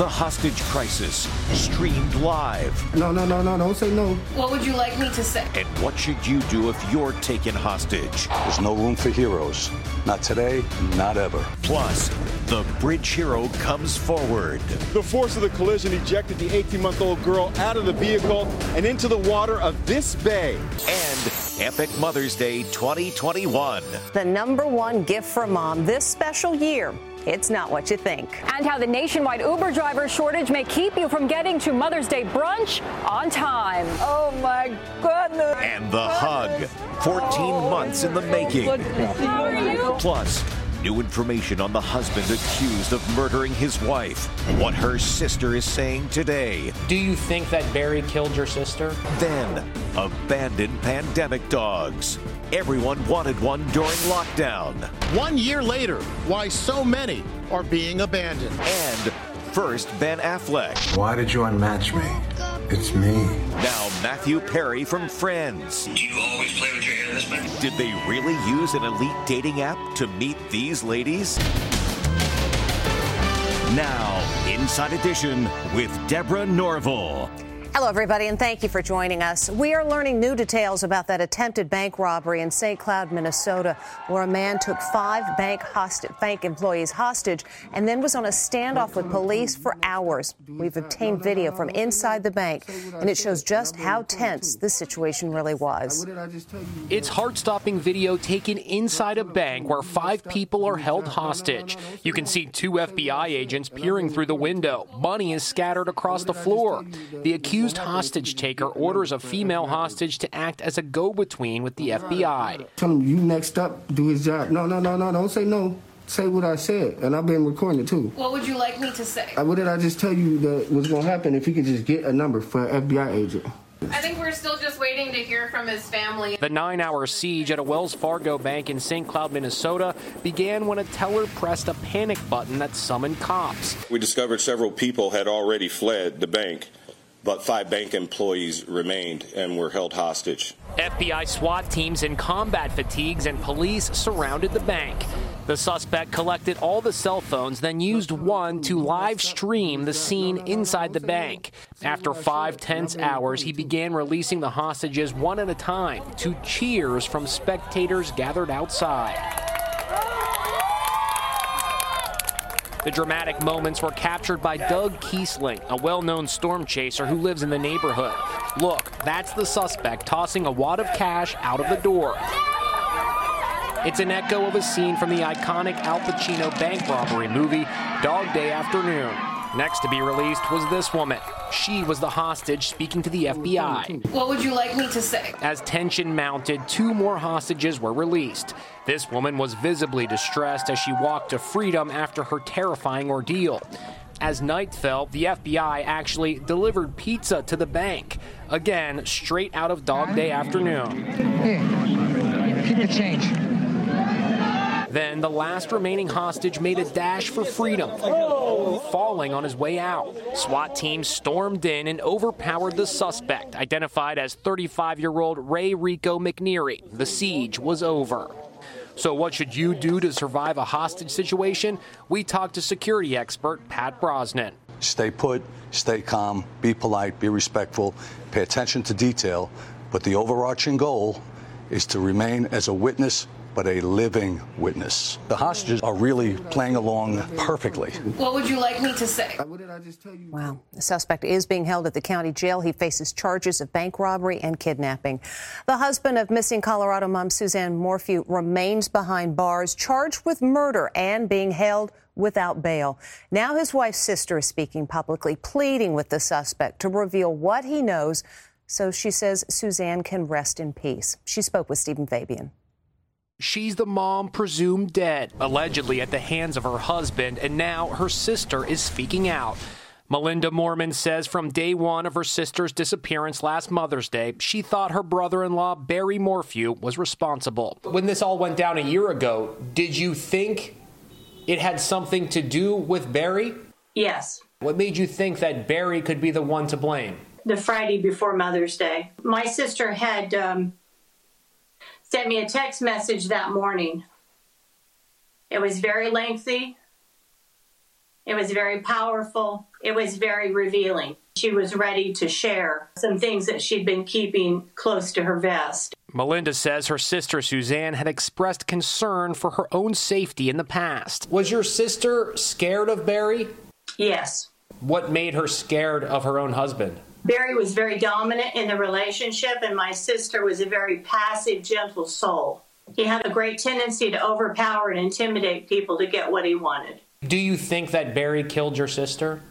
the hostage crisis streamed live. No, no, no, no, don't say no. What would you like me to say? And what should you do if you're taken hostage? There's no room for heroes. Not today, not ever. Plus, the bridge hero comes forward. The force of the collision ejected the 18 month old girl out of the vehicle and into the water of this bay. And Epic Mother's Day 2021. The number one gift for mom this special year. It's not what you think. And how the nationwide Uber driver shortage may keep you from getting to Mother's Day brunch on time. Oh my goodness. And the hug. 14 months in the making. How are you? Plus, new information on the husband accused of murdering his wife. What her sister is saying today. Do you think that Barry killed your sister? Then, abandoned pandemic dogs. Everyone wanted one during lockdown. One year later, why so many are being abandoned. And first, Ben Affleck. Why did you unmatch me? It's me. Now, Matthew Perry from Friends. You always play with your hair this big? Did they really use an elite dating app to meet these ladies? Now, Inside Edition with Deborah Norville. Hello, everybody, and thank you for joining us. We are learning new details about that attempted bank robbery in St. Cloud, Minnesota, where a man took five bank, hosti- bank employees hostage and then was on a standoff with police for hours. We've obtained video from inside the bank, and it shows just how tense the situation really was. It's heart stopping video taken inside a bank where five people are held hostage. You can see two FBI agents peering through the window. Money is scattered across the floor. The accused hostage taker orders a female hostage to act as a go between with the FBI. Tell him you next up, do his job. No, no, no, no, don't say no. Say what I said, and I've been recording it too. What would you like me to say? Uh, What did I just tell you that was gonna happen if he could just get a number for an FBI agent? I think we're still just waiting to hear from his family. The nine hour siege at a Wells Fargo bank in St. Cloud, Minnesota began when a teller pressed a panic button that summoned cops. We discovered several people had already fled the bank, but five bank employees remained and were held hostage. FBI SWAT teams in combat fatigues and police surrounded the bank. The suspect collected all the cell phones, then used one to live stream the scene inside the bank. After five tense hours, he began releasing the hostages one at a time to cheers from spectators gathered outside. The dramatic moments were captured by Doug Kiesling, a well known storm chaser who lives in the neighborhood. Look, that's the suspect tossing a wad of cash out of the door. It's an echo of a scene from the iconic Al Pacino bank robbery movie, Dog Day Afternoon. Next to be released was this woman. She was the hostage speaking to the FBI. What would you like me to say? As tension mounted, two more hostages were released. This woman was visibly distressed as she walked to freedom after her terrifying ordeal. As night fell, the FBI actually delivered pizza to the bank. Again, straight out of Dog Day Afternoon. Here, keep the change. Then the last remaining hostage made a dash for freedom, falling on his way out. SWAT teams stormed in and overpowered the suspect, identified as 35 year old Ray Rico McNeary. The siege was over. So, what should you do to survive a hostage situation? We talked to security expert Pat Brosnan. Stay put, stay calm, be polite, be respectful, pay attention to detail, but the overarching goal is to remain as a witness but a living witness. The hostages are really playing along perfectly. What would you like me to say? What did I just tell you? Wow. The suspect is being held at the county jail. He faces charges of bank robbery and kidnapping. The husband of missing Colorado mom Suzanne Morphew remains behind bars, charged with murder and being held without bail. Now his wife's sister is speaking publicly, pleading with the suspect to reveal what he knows so she says Suzanne can rest in peace. She spoke with Stephen Fabian. She's the mom presumed dead, allegedly at the hands of her husband, and now her sister is speaking out. Melinda Moorman says from day one of her sister's disappearance last Mother's Day, she thought her brother in law, Barry Morphew, was responsible. When this all went down a year ago, did you think it had something to do with Barry? Yes. What made you think that Barry could be the one to blame? The Friday before Mother's Day. My sister had um, sent me a text message that morning. It was very lengthy. It was very powerful. It was very revealing. She was ready to share some things that she'd been keeping close to her vest. Melinda says her sister Suzanne had expressed concern for her own safety in the past. Was your sister scared of Barry? Yes. What made her scared of her own husband? Barry was very dominant in the relationship, and my sister was a very passive, gentle soul. He had a great tendency to overpower and intimidate people to get what he wanted. Do you think that Barry killed your sister?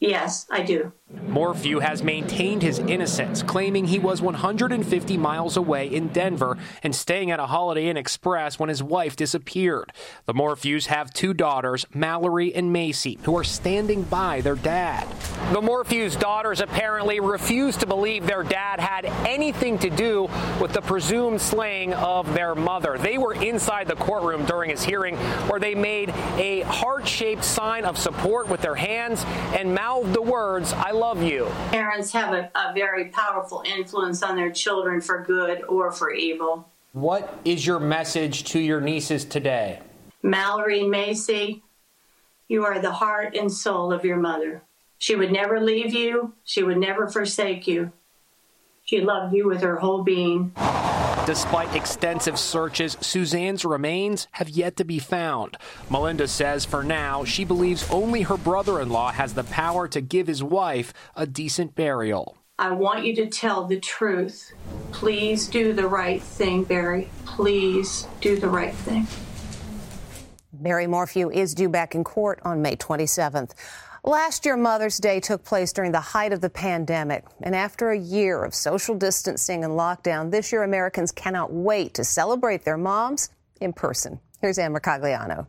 Yes, I do. Morphew has maintained his innocence, claiming he was 150 miles away in Denver and staying at a Holiday Inn Express when his wife disappeared. The Morphews have two daughters, Mallory and Macy, who are standing by their dad. The Morphews' daughters apparently refuse to believe their dad had anything to do with the presumed slaying of their mother. They were inside the courtroom during his hearing where they made a heart shaped sign of support with their hands and mouthed the words, I love you. Parents have a, a very powerful influence on their children for good or for evil. What is your message to your nieces today? Mallory Macy, you are the heart and soul of your mother. She would never leave you, she would never forsake you. She loved you with her whole being. Despite extensive searches, Suzanne's remains have yet to be found. Melinda says for now, she believes only her brother in law has the power to give his wife a decent burial. I want you to tell the truth. Please do the right thing, Barry. Please do the right thing. Barry Morphew is due back in court on May 27th. Last year, Mother's Day took place during the height of the pandemic. And after a year of social distancing and lockdown, this year Americans cannot wait to celebrate their moms in person. Here's Ann Mercogliano.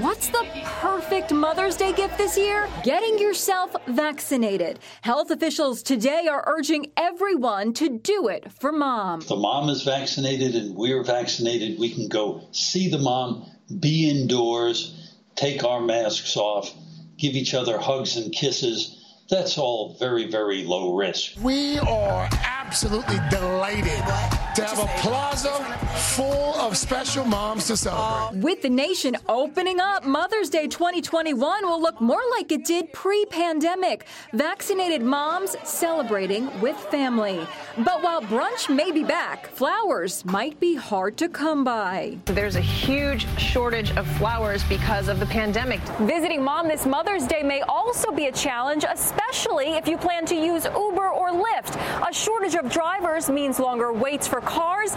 What's the perfect Mother's Day gift this year? Getting yourself vaccinated. Health officials today are urging everyone to do it for mom. If the mom is vaccinated and we're vaccinated, we can go see the mom, be indoors, take our masks off, give each other hugs and kisses. That's all very, very low risk. We are absolutely delighted to have a plaza full of special moms to celebrate. Oh. With the nation opening up, Mother's Day 2021 will look more like it did pre pandemic. Vaccinated moms celebrating with family. But while brunch may be back, flowers might be hard to come by. There's a huge shortage of flowers because of the pandemic. Visiting mom this Mother's Day may also be a challenge, especially if you plan to use Uber or Lyft. A shortage of drivers means longer waits for cars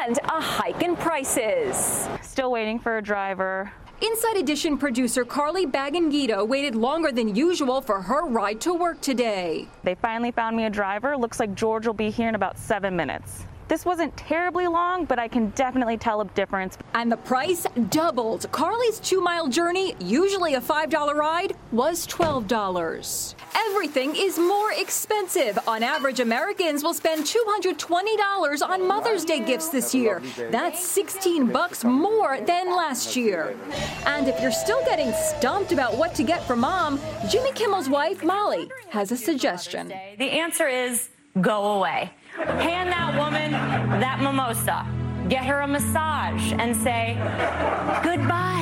and a hike in prices. Still waiting for a driver. Inside Edition producer Carly Bagangito waited longer than usual for her ride to work today. They finally found me a driver. Looks like George will be here in about seven minutes. This wasn't terribly long, but I can definitely tell a difference. And the price doubled. Carly's two mile journey, usually a $5 ride, was $12. Everything is more expensive. On average, Americans will spend $220 on Mother's Day gifts this year. That's 16 bucks more than last year. And if you're still getting stumped about what to get for mom, Jimmy Kimmel's wife, Molly, has a suggestion. The answer is go away. Hand that woman that mimosa. Get her a massage and say goodbye.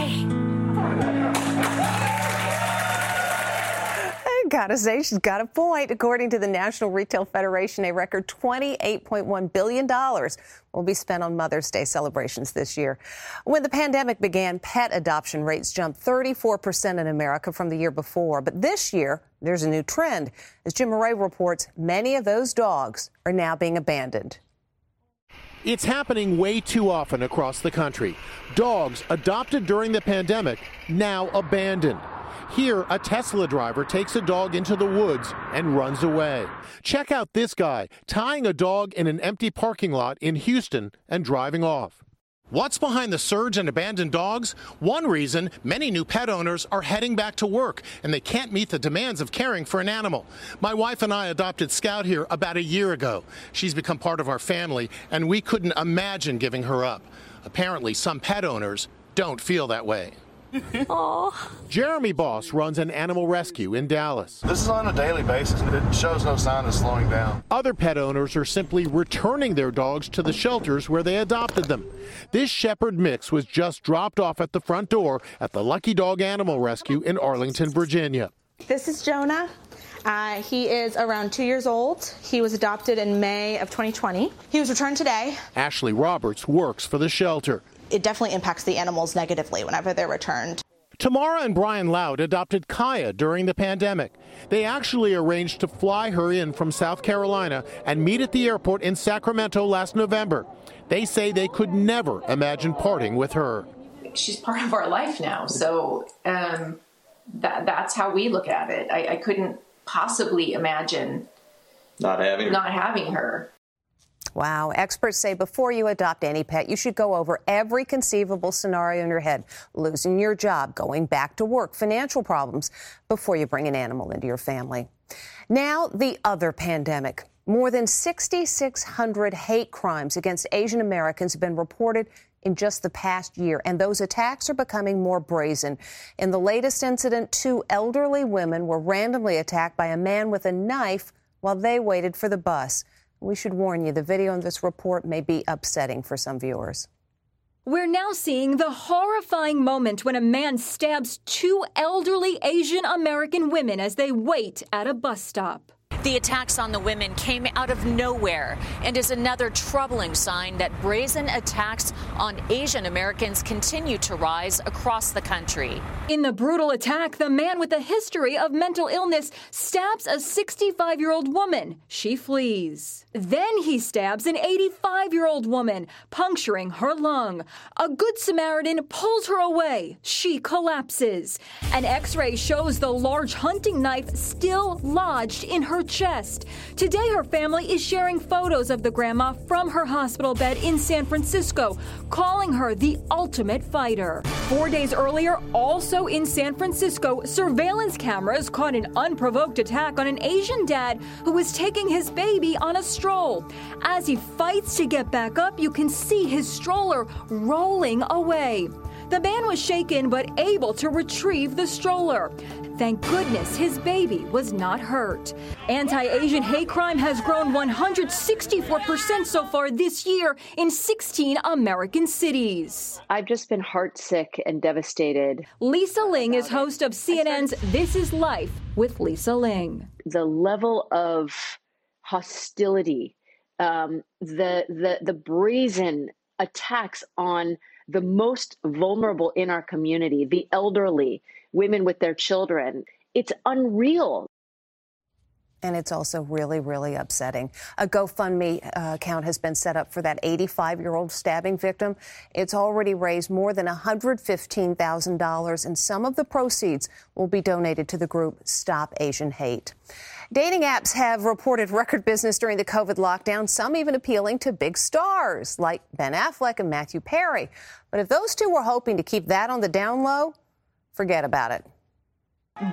Gotta say, she's got a point. According to the National Retail Federation, a record $28.1 billion will be spent on Mother's Day celebrations this year. When the pandemic began, pet adoption rates jumped 34% in America from the year before. But this year, there's a new trend. As Jim Moret reports, many of those dogs are now being abandoned. It's happening way too often across the country. Dogs adopted during the pandemic now abandoned. Here, a Tesla driver takes a dog into the woods and runs away. Check out this guy tying a dog in an empty parking lot in Houston and driving off. What's behind the surge in abandoned dogs? One reason many new pet owners are heading back to work and they can't meet the demands of caring for an animal. My wife and I adopted Scout here about a year ago. She's become part of our family and we couldn't imagine giving her up. Apparently, some pet owners don't feel that way. Jeremy Boss runs an animal rescue in Dallas. This is on a daily basis, and it shows no sign of slowing down. Other pet owners are simply returning their dogs to the shelters where they adopted them. This Shepherd mix was just dropped off at the front door at the Lucky Dog Animal Rescue in Arlington, Virginia. This is Jonah. Uh, he is around two years old. He was adopted in May of 2020. He was returned today. Ashley Roberts works for the shelter. It definitely impacts the animals negatively whenever they're returned. Tamara and Brian Loud adopted Kaya during the pandemic. They actually arranged to fly her in from South Carolina and meet at the airport in Sacramento last November. They say they could never imagine parting with her. She's part of our life now, so um, that, that's how we look at it. I, I couldn't possibly imagine not having her. not having her. Wow. Experts say before you adopt any pet, you should go over every conceivable scenario in your head losing your job, going back to work, financial problems before you bring an animal into your family. Now, the other pandemic. More than 6,600 hate crimes against Asian Americans have been reported in just the past year, and those attacks are becoming more brazen. In the latest incident, two elderly women were randomly attacked by a man with a knife while they waited for the bus. We should warn you, the video in this report may be upsetting for some viewers. We're now seeing the horrifying moment when a man stabs two elderly Asian American women as they wait at a bus stop. The attacks on the women came out of nowhere and is another troubling sign that brazen attacks on Asian Americans continue to rise across the country. In the brutal attack, the man with a history of mental illness stabs a 65 year old woman. She flees. Then he stabs an 85 year old woman, puncturing her lung. A Good Samaritan pulls her away. She collapses. An x ray shows the large hunting knife still lodged in her chest. Today, her family is sharing photos of the grandma from her hospital bed in San Francisco, calling her the ultimate fighter. Four days earlier, also in San Francisco, surveillance cameras caught an unprovoked attack on an Asian dad who was taking his baby on a stroll. As he fights to get back up, you can see his stroller rolling away. The man was shaken but able to retrieve the stroller. Thank goodness his baby was not hurt. Anti Asian hate crime has grown 164% so far this year in 16 American cities. I've just been heartsick and devastated. Lisa Ling is host of CNN's This Is Life with Lisa Ling. The level of hostility, um, the, the, the brazen attacks on the most vulnerable in our community, the elderly, women with their children. It's unreal. And it's also really, really upsetting. A GoFundMe uh, account has been set up for that 85 year old stabbing victim. It's already raised more than $115,000, and some of the proceeds will be donated to the group Stop Asian Hate. Dating apps have reported record business during the COVID lockdown, some even appealing to big stars like Ben Affleck and Matthew Perry. But if those two were hoping to keep that on the down low, forget about it.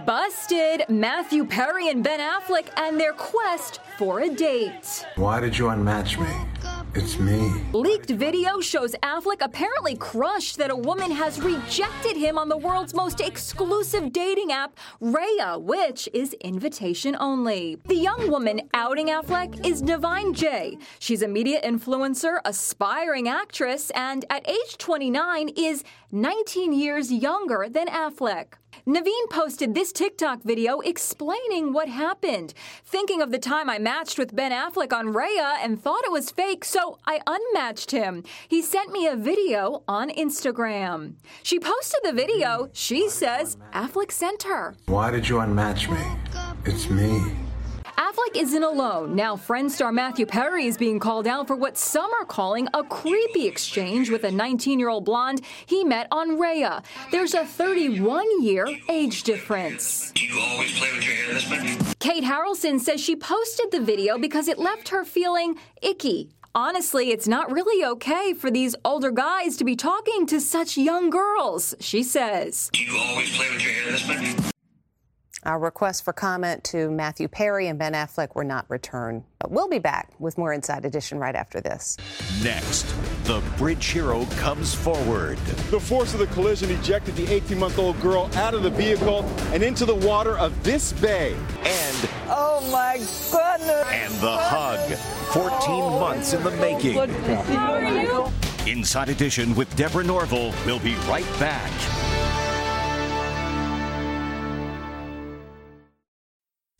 Busted! Matthew Perry and Ben Affleck and their quest for a date. Why did you unmatch me? It's me. Leaked video shows Affleck apparently crushed that a woman has rejected him on the world's most exclusive dating app, Raya, which is invitation only. The young woman outing Affleck is Nivine Jay. She's a media influencer, aspiring actress, and at age 29 is 19 years younger than Affleck. Nivine posted this TikTok video explaining what happened. Thinking of the time I matched with Ben Affleck on Raya and thought it was fake, so I unmatched him. He sent me a video on Instagram. She posted the video. She says Affleck sent her. Why did you unmatch me? It's me. Affleck isn't alone. Now, friend star Matthew Perry is being called out for what some are calling a creepy exchange with a 19 year old blonde he met on Raya. There's a 31 year age difference. Do you always play with your hair this much? Kate Haralson says she posted the video because it left her feeling icky. Honestly, it's not really okay for these older guys to be talking to such young girls, she says. Our requests for comment to Matthew Perry and Ben Affleck were not returned. But we'll be back with more Inside Edition right after this. Next, the bridge hero comes forward. The force of the collision ejected the 18 month old girl out of the vehicle and into the water of this bay. And Oh my goodness. and the hug. 14 months in the making. How are you? Inside Edition with Deborah Norville. We'll be right back.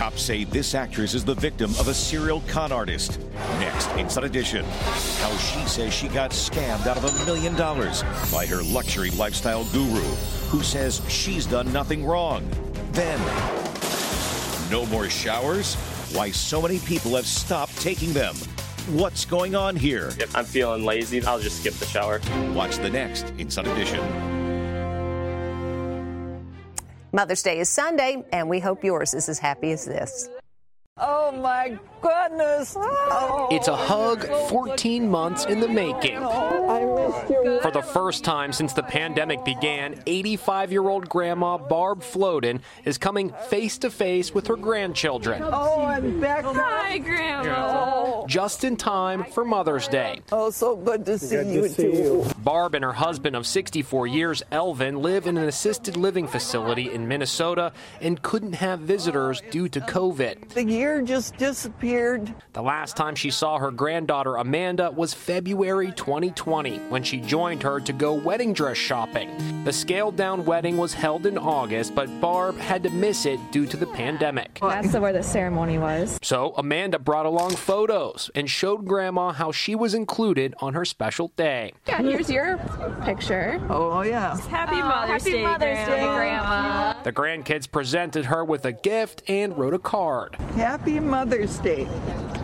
Cops say this actress is the victim of a serial con artist. Next, Inside Edition, how she says she got scammed out of a million dollars by her luxury lifestyle guru, who says she's done nothing wrong. Then, no more showers? Why so many people have stopped taking them? What's going on here? If I'm feeling lazy, I'll just skip the shower. Watch the next Inside Edition. Mother's Day is Sunday, and we hope yours is as happy as this. Oh my goodness. Oh. It's a hug 14 months in the making. For the first time since the pandemic began, 85 year old grandma Barb Floden is coming face to face with her grandchildren. Oh, and Becca. Hi, Grandma. Just in time for Mother's Day. Oh, so good to see you too. Barb and her husband of 64 years, Elvin, live in an assisted living facility in Minnesota and couldn't have visitors due to COVID. The year just disappeared. The last time she saw her granddaughter Amanda was February 2020 when she joined her to go wedding dress shopping. The scaled down wedding was held in August, but Barb had to miss it due to the pandemic. That's where the ceremony was. So Amanda brought along photos and showed Grandma how she was included on her special day. Yeah, here's your picture. Oh, oh yeah. Happy Oh, Mother's happy Day, Mother's Day, Grandma. The grandkids presented her with a gift and wrote a card. Happy Mother's Day.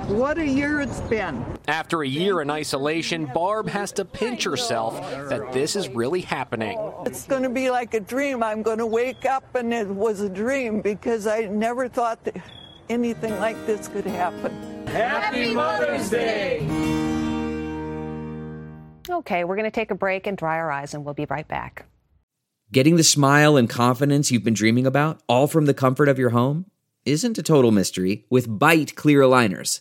What a year it's been. After a year in isolation, Barb has to pinch herself that this is really happening. It's going to be like a dream. I'm going to wake up and it was a dream because I never thought that anything like this could happen. Happy Mother's Day. Okay, we're going to take a break and dry our eyes, and we'll be right back. Getting the smile and confidence you've been dreaming about, all from the comfort of your home, isn't a total mystery with Byte Clear Aligners.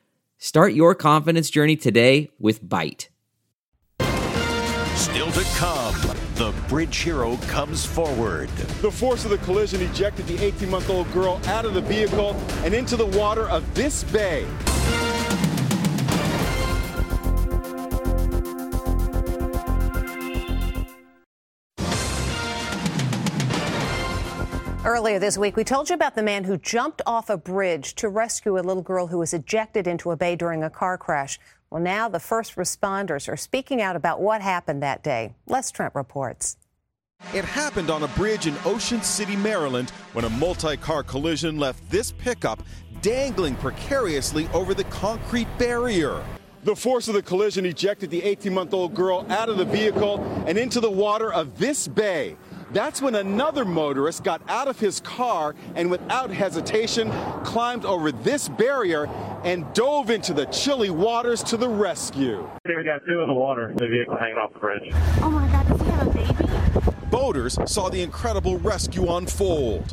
Start your confidence journey today with Byte. Still to come, the bridge hero comes forward. The force of the collision ejected the 18 month old girl out of the vehicle and into the water of this bay. Earlier this week, we told you about the man who jumped off a bridge to rescue a little girl who was ejected into a bay during a car crash. Well, now the first responders are speaking out about what happened that day. Les Trent reports. It happened on a bridge in Ocean City, Maryland, when a multi car collision left this pickup dangling precariously over the concrete barrier. The force of the collision ejected the 18 month old girl out of the vehicle and into the water of this bay. That's when another motorist got out of his car and without hesitation climbed over this barrier and dove into the chilly waters to the rescue. We got two in the water, the vehicle hanging off the bridge. Oh my God, does he have a baby? Boaters saw the incredible rescue unfold.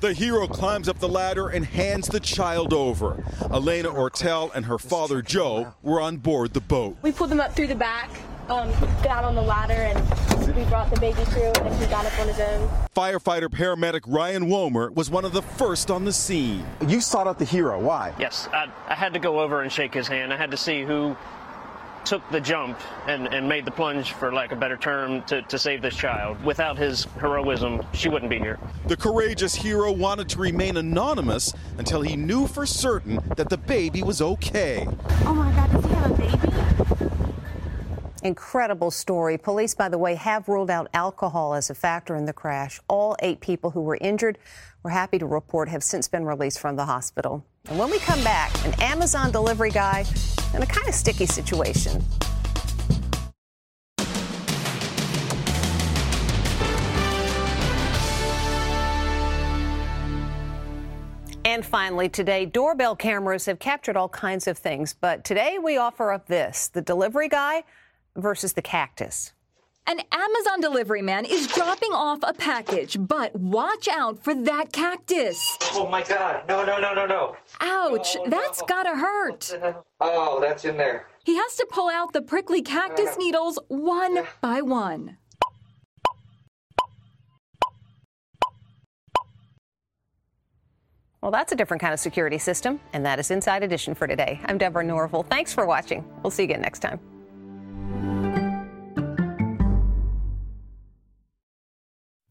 The hero climbs up the ladder and hands the child over. Elena Ortel and her father Joe were on board the boat. We pulled them up through the back, um, got on the ladder, and we brought the baby through, and he got up on his own. Firefighter paramedic Ryan Womer was one of the first on the scene. You sought out the hero. Why? Yes, I, I had to go over and shake his hand. I had to see who took the jump and, and made the plunge, for lack of a better term, to, to save this child. Without his heroism, she wouldn't be here. The courageous hero wanted to remain anonymous until he knew for certain that the baby was okay. Oh my God, does he have a baby? Incredible story. Police, by the way, have ruled out alcohol as a factor in the crash. All eight people who were injured, we're happy to report, have since been released from the hospital. And when we come back, an Amazon delivery guy in a kind of sticky situation. And finally, today, doorbell cameras have captured all kinds of things. But today, we offer up this the delivery guy versus the cactus. An Amazon delivery man is dropping off a package, but watch out for that cactus. Oh my God. No, no, no, no, no. Ouch, Oh, that's no. gotta hurt. Oh, oh, that's in there. He has to pull out the prickly cactus needles one by one. Well, that's a different kind of security system, and that is Inside Edition for today. I'm Deborah Norville. Thanks for watching. We'll see you again next time.